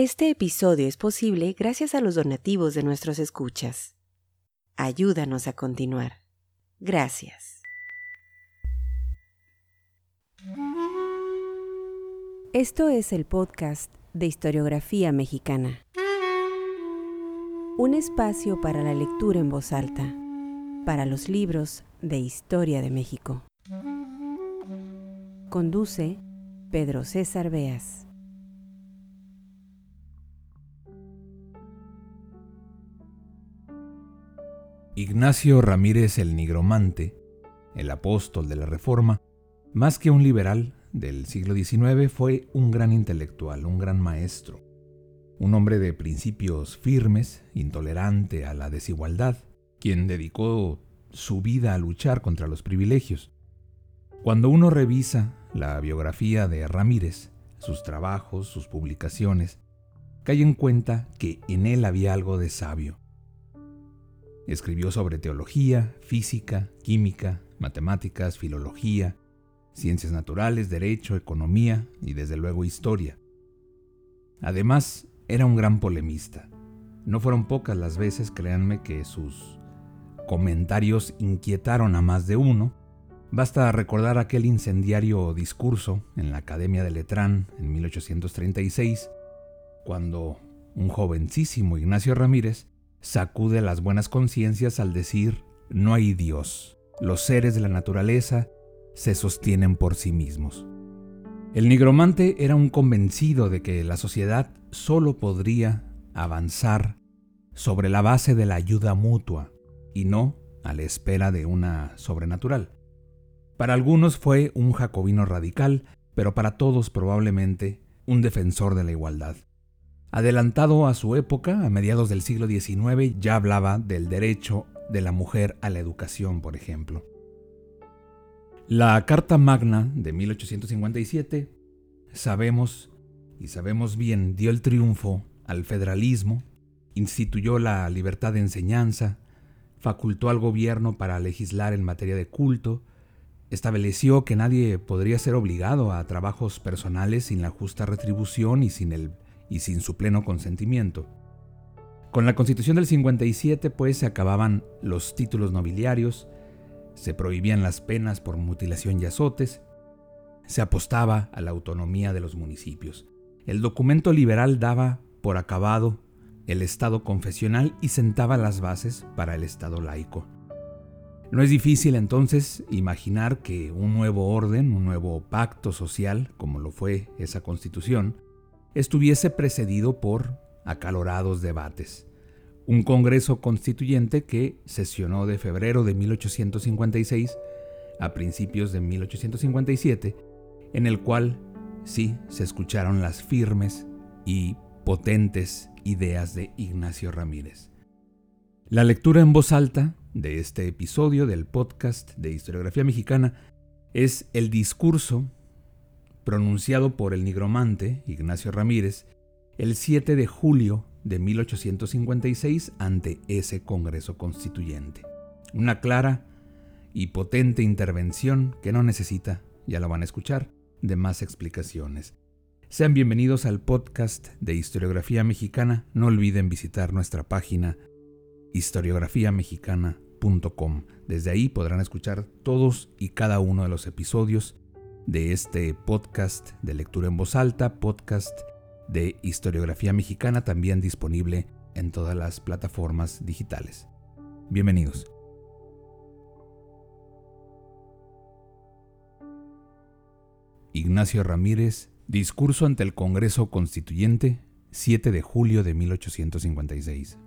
Este episodio es posible gracias a los donativos de nuestros escuchas. Ayúdanos a continuar. Gracias. Esto es el podcast de historiografía mexicana. Un espacio para la lectura en voz alta, para los libros de historia de México. Conduce Pedro César Beas. Ignacio Ramírez el Nigromante, el apóstol de la Reforma, más que un liberal del siglo XIX, fue un gran intelectual, un gran maestro, un hombre de principios firmes, intolerante a la desigualdad, quien dedicó su vida a luchar contra los privilegios. Cuando uno revisa la biografía de Ramírez, sus trabajos, sus publicaciones, cae en cuenta que en él había algo de sabio, Escribió sobre teología, física, química, matemáticas, filología, ciencias naturales, derecho, economía y desde luego historia. Además, era un gran polemista. No fueron pocas las veces, créanme, que sus comentarios inquietaron a más de uno. Basta recordar aquel incendiario discurso en la Academia de Letrán en 1836, cuando un jovencísimo Ignacio Ramírez sacude las buenas conciencias al decir, no hay Dios, los seres de la naturaleza se sostienen por sí mismos. El nigromante era un convencido de que la sociedad solo podría avanzar sobre la base de la ayuda mutua y no a la espera de una sobrenatural. Para algunos fue un jacobino radical, pero para todos probablemente un defensor de la igualdad. Adelantado a su época, a mediados del siglo XIX, ya hablaba del derecho de la mujer a la educación, por ejemplo. La Carta Magna de 1857, sabemos, y sabemos bien, dio el triunfo al federalismo, instituyó la libertad de enseñanza, facultó al gobierno para legislar en materia de culto, estableció que nadie podría ser obligado a trabajos personales sin la justa retribución y sin el y sin su pleno consentimiento. Con la Constitución del 57 pues se acababan los títulos nobiliarios, se prohibían las penas por mutilación y azotes, se apostaba a la autonomía de los municipios. El documento liberal daba por acabado el Estado confesional y sentaba las bases para el Estado laico. No es difícil entonces imaginar que un nuevo orden, un nuevo pacto social, como lo fue esa constitución, estuviese precedido por acalorados debates. Un Congreso Constituyente que sesionó de febrero de 1856 a principios de 1857, en el cual sí se escucharon las firmes y potentes ideas de Ignacio Ramírez. La lectura en voz alta de este episodio del podcast de historiografía mexicana es el discurso pronunciado por el nigromante Ignacio Ramírez el 7 de julio de 1856 ante ese Congreso Constituyente. Una clara y potente intervención que no necesita, ya lo van a escuchar, de más explicaciones. Sean bienvenidos al podcast de Historiografía Mexicana. No olviden visitar nuestra página historiografiamexicana.com. Desde ahí podrán escuchar todos y cada uno de los episodios de este podcast de lectura en voz alta, podcast de historiografía mexicana, también disponible en todas las plataformas digitales. Bienvenidos. Ignacio Ramírez, discurso ante el Congreso Constituyente, 7 de julio de 1856.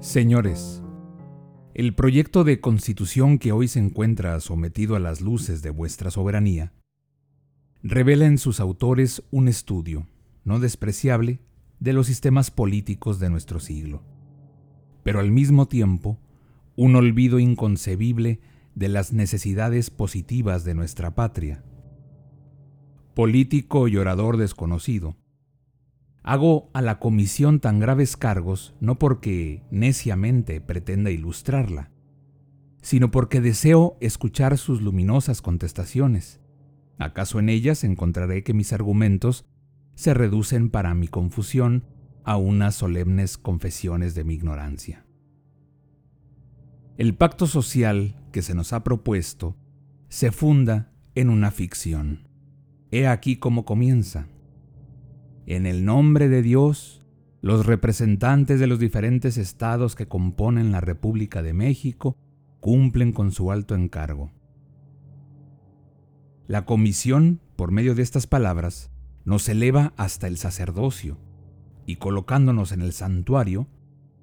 Señores, el proyecto de constitución que hoy se encuentra sometido a las luces de vuestra soberanía revela en sus autores un estudio, no despreciable, de los sistemas políticos de nuestro siglo, pero al mismo tiempo un olvido inconcebible de las necesidades positivas de nuestra patria. Político y orador desconocido, Hago a la comisión tan graves cargos no porque neciamente pretenda ilustrarla, sino porque deseo escuchar sus luminosas contestaciones. ¿Acaso en ellas encontraré que mis argumentos se reducen para mi confusión a unas solemnes confesiones de mi ignorancia? El pacto social que se nos ha propuesto se funda en una ficción. He aquí cómo comienza. En el nombre de Dios, los representantes de los diferentes estados que componen la República de México cumplen con su alto encargo. La comisión, por medio de estas palabras, nos eleva hasta el sacerdocio, y colocándonos en el santuario,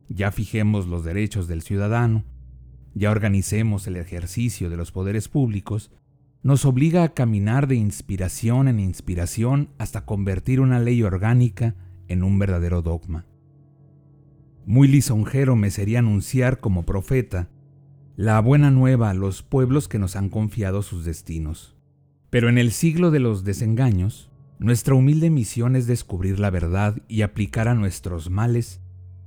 ya fijemos los derechos del ciudadano, ya organicemos el ejercicio de los poderes públicos, nos obliga a caminar de inspiración en inspiración hasta convertir una ley orgánica en un verdadero dogma. Muy lisonjero me sería anunciar como profeta la buena nueva a los pueblos que nos han confiado sus destinos. Pero en el siglo de los desengaños, nuestra humilde misión es descubrir la verdad y aplicar a nuestros males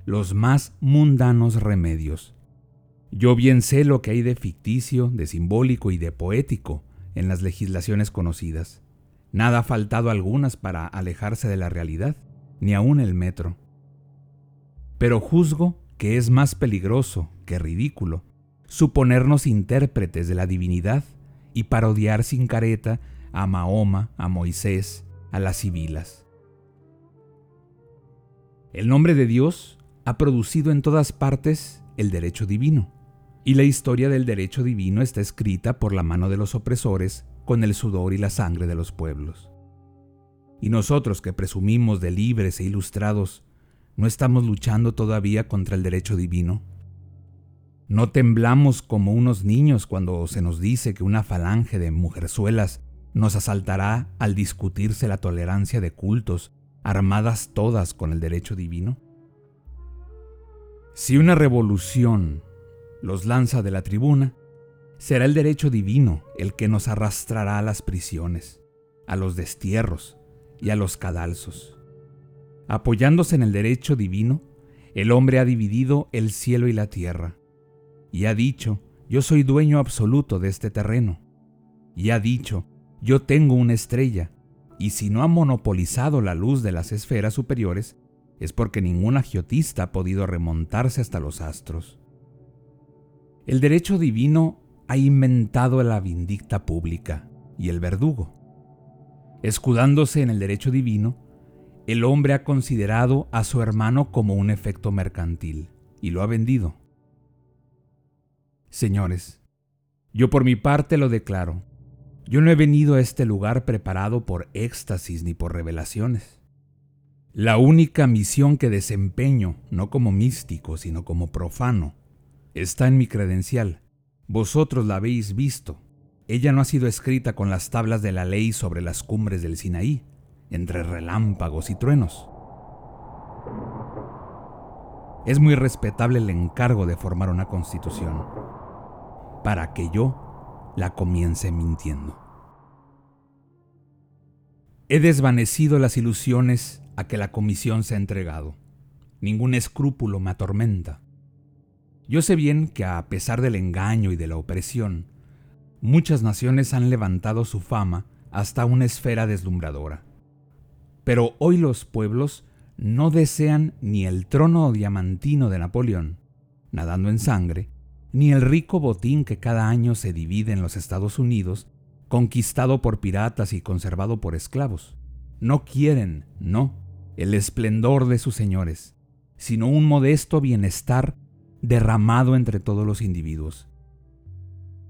los más mundanos remedios. Yo bien sé lo que hay de ficticio, de simbólico y de poético en las legislaciones conocidas. Nada ha faltado algunas para alejarse de la realidad, ni aun el metro. Pero juzgo que es más peligroso que ridículo suponernos intérpretes de la divinidad y parodiar sin careta a Mahoma, a Moisés, a las sibilas. El nombre de Dios ha producido en todas partes el derecho divino, y la historia del derecho divino está escrita por la mano de los opresores con el sudor y la sangre de los pueblos. Y nosotros que presumimos de libres e ilustrados, ¿no estamos luchando todavía contra el derecho divino? No temblamos como unos niños cuando se nos dice que una falange de mujerzuelas nos asaltará al discutirse la tolerancia de cultos, armadas todas con el derecho divino. Si una revolución los lanza de la tribuna, será el derecho divino el que nos arrastrará a las prisiones, a los destierros y a los cadalzos. Apoyándose en el derecho divino, el hombre ha dividido el cielo y la tierra, y ha dicho, yo soy dueño absoluto de este terreno. Y ha dicho, yo tengo una estrella, y si no ha monopolizado la luz de las esferas superiores, es porque ningún agiotista ha podido remontarse hasta los astros. El derecho divino ha inventado la vindicta pública y el verdugo. Escudándose en el derecho divino, el hombre ha considerado a su hermano como un efecto mercantil y lo ha vendido. Señores, yo por mi parte lo declaro. Yo no he venido a este lugar preparado por éxtasis ni por revelaciones. La única misión que desempeño, no como místico, sino como profano, está en mi credencial. Vosotros la habéis visto. Ella no ha sido escrita con las tablas de la ley sobre las cumbres del Sinaí, entre relámpagos y truenos. Es muy respetable el encargo de formar una constitución para que yo la comience mintiendo. He desvanecido las ilusiones a que la comisión se ha entregado. Ningún escrúpulo me atormenta. Yo sé bien que a pesar del engaño y de la opresión, muchas naciones han levantado su fama hasta una esfera deslumbradora. Pero hoy los pueblos no desean ni el trono diamantino de Napoleón, nadando en sangre, ni el rico botín que cada año se divide en los Estados Unidos, conquistado por piratas y conservado por esclavos. No quieren, no, el esplendor de sus señores, sino un modesto bienestar derramado entre todos los individuos.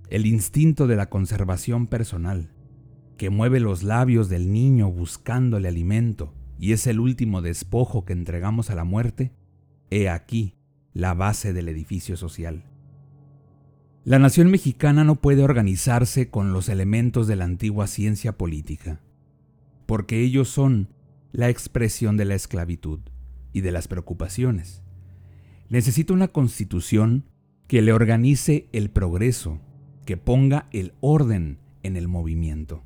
El instinto de la conservación personal, que mueve los labios del niño buscándole alimento y es el último despojo que entregamos a la muerte, he aquí la base del edificio social. La nación mexicana no puede organizarse con los elementos de la antigua ciencia política, porque ellos son la expresión de la esclavitud y de las preocupaciones. Necesita una constitución que le organice el progreso, que ponga el orden en el movimiento.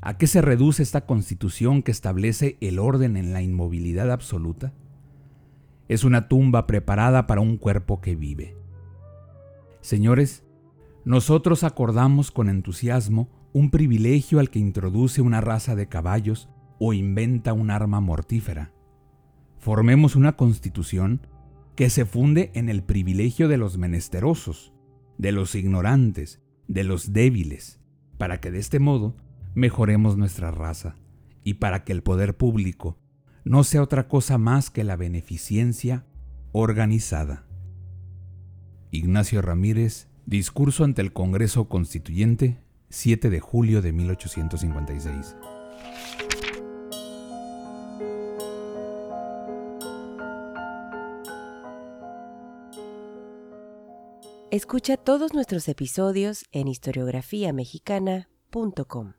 ¿A qué se reduce esta constitución que establece el orden en la inmovilidad absoluta? Es una tumba preparada para un cuerpo que vive. Señores, nosotros acordamos con entusiasmo un privilegio al que introduce una raza de caballos o inventa un arma mortífera. Formemos una constitución que se funde en el privilegio de los menesterosos, de los ignorantes, de los débiles, para que de este modo mejoremos nuestra raza y para que el poder público no sea otra cosa más que la beneficencia organizada. Ignacio Ramírez, discurso ante el Congreso Constituyente, 7 de julio de 1856. Escucha todos nuestros episodios en historiografiamexicana.com.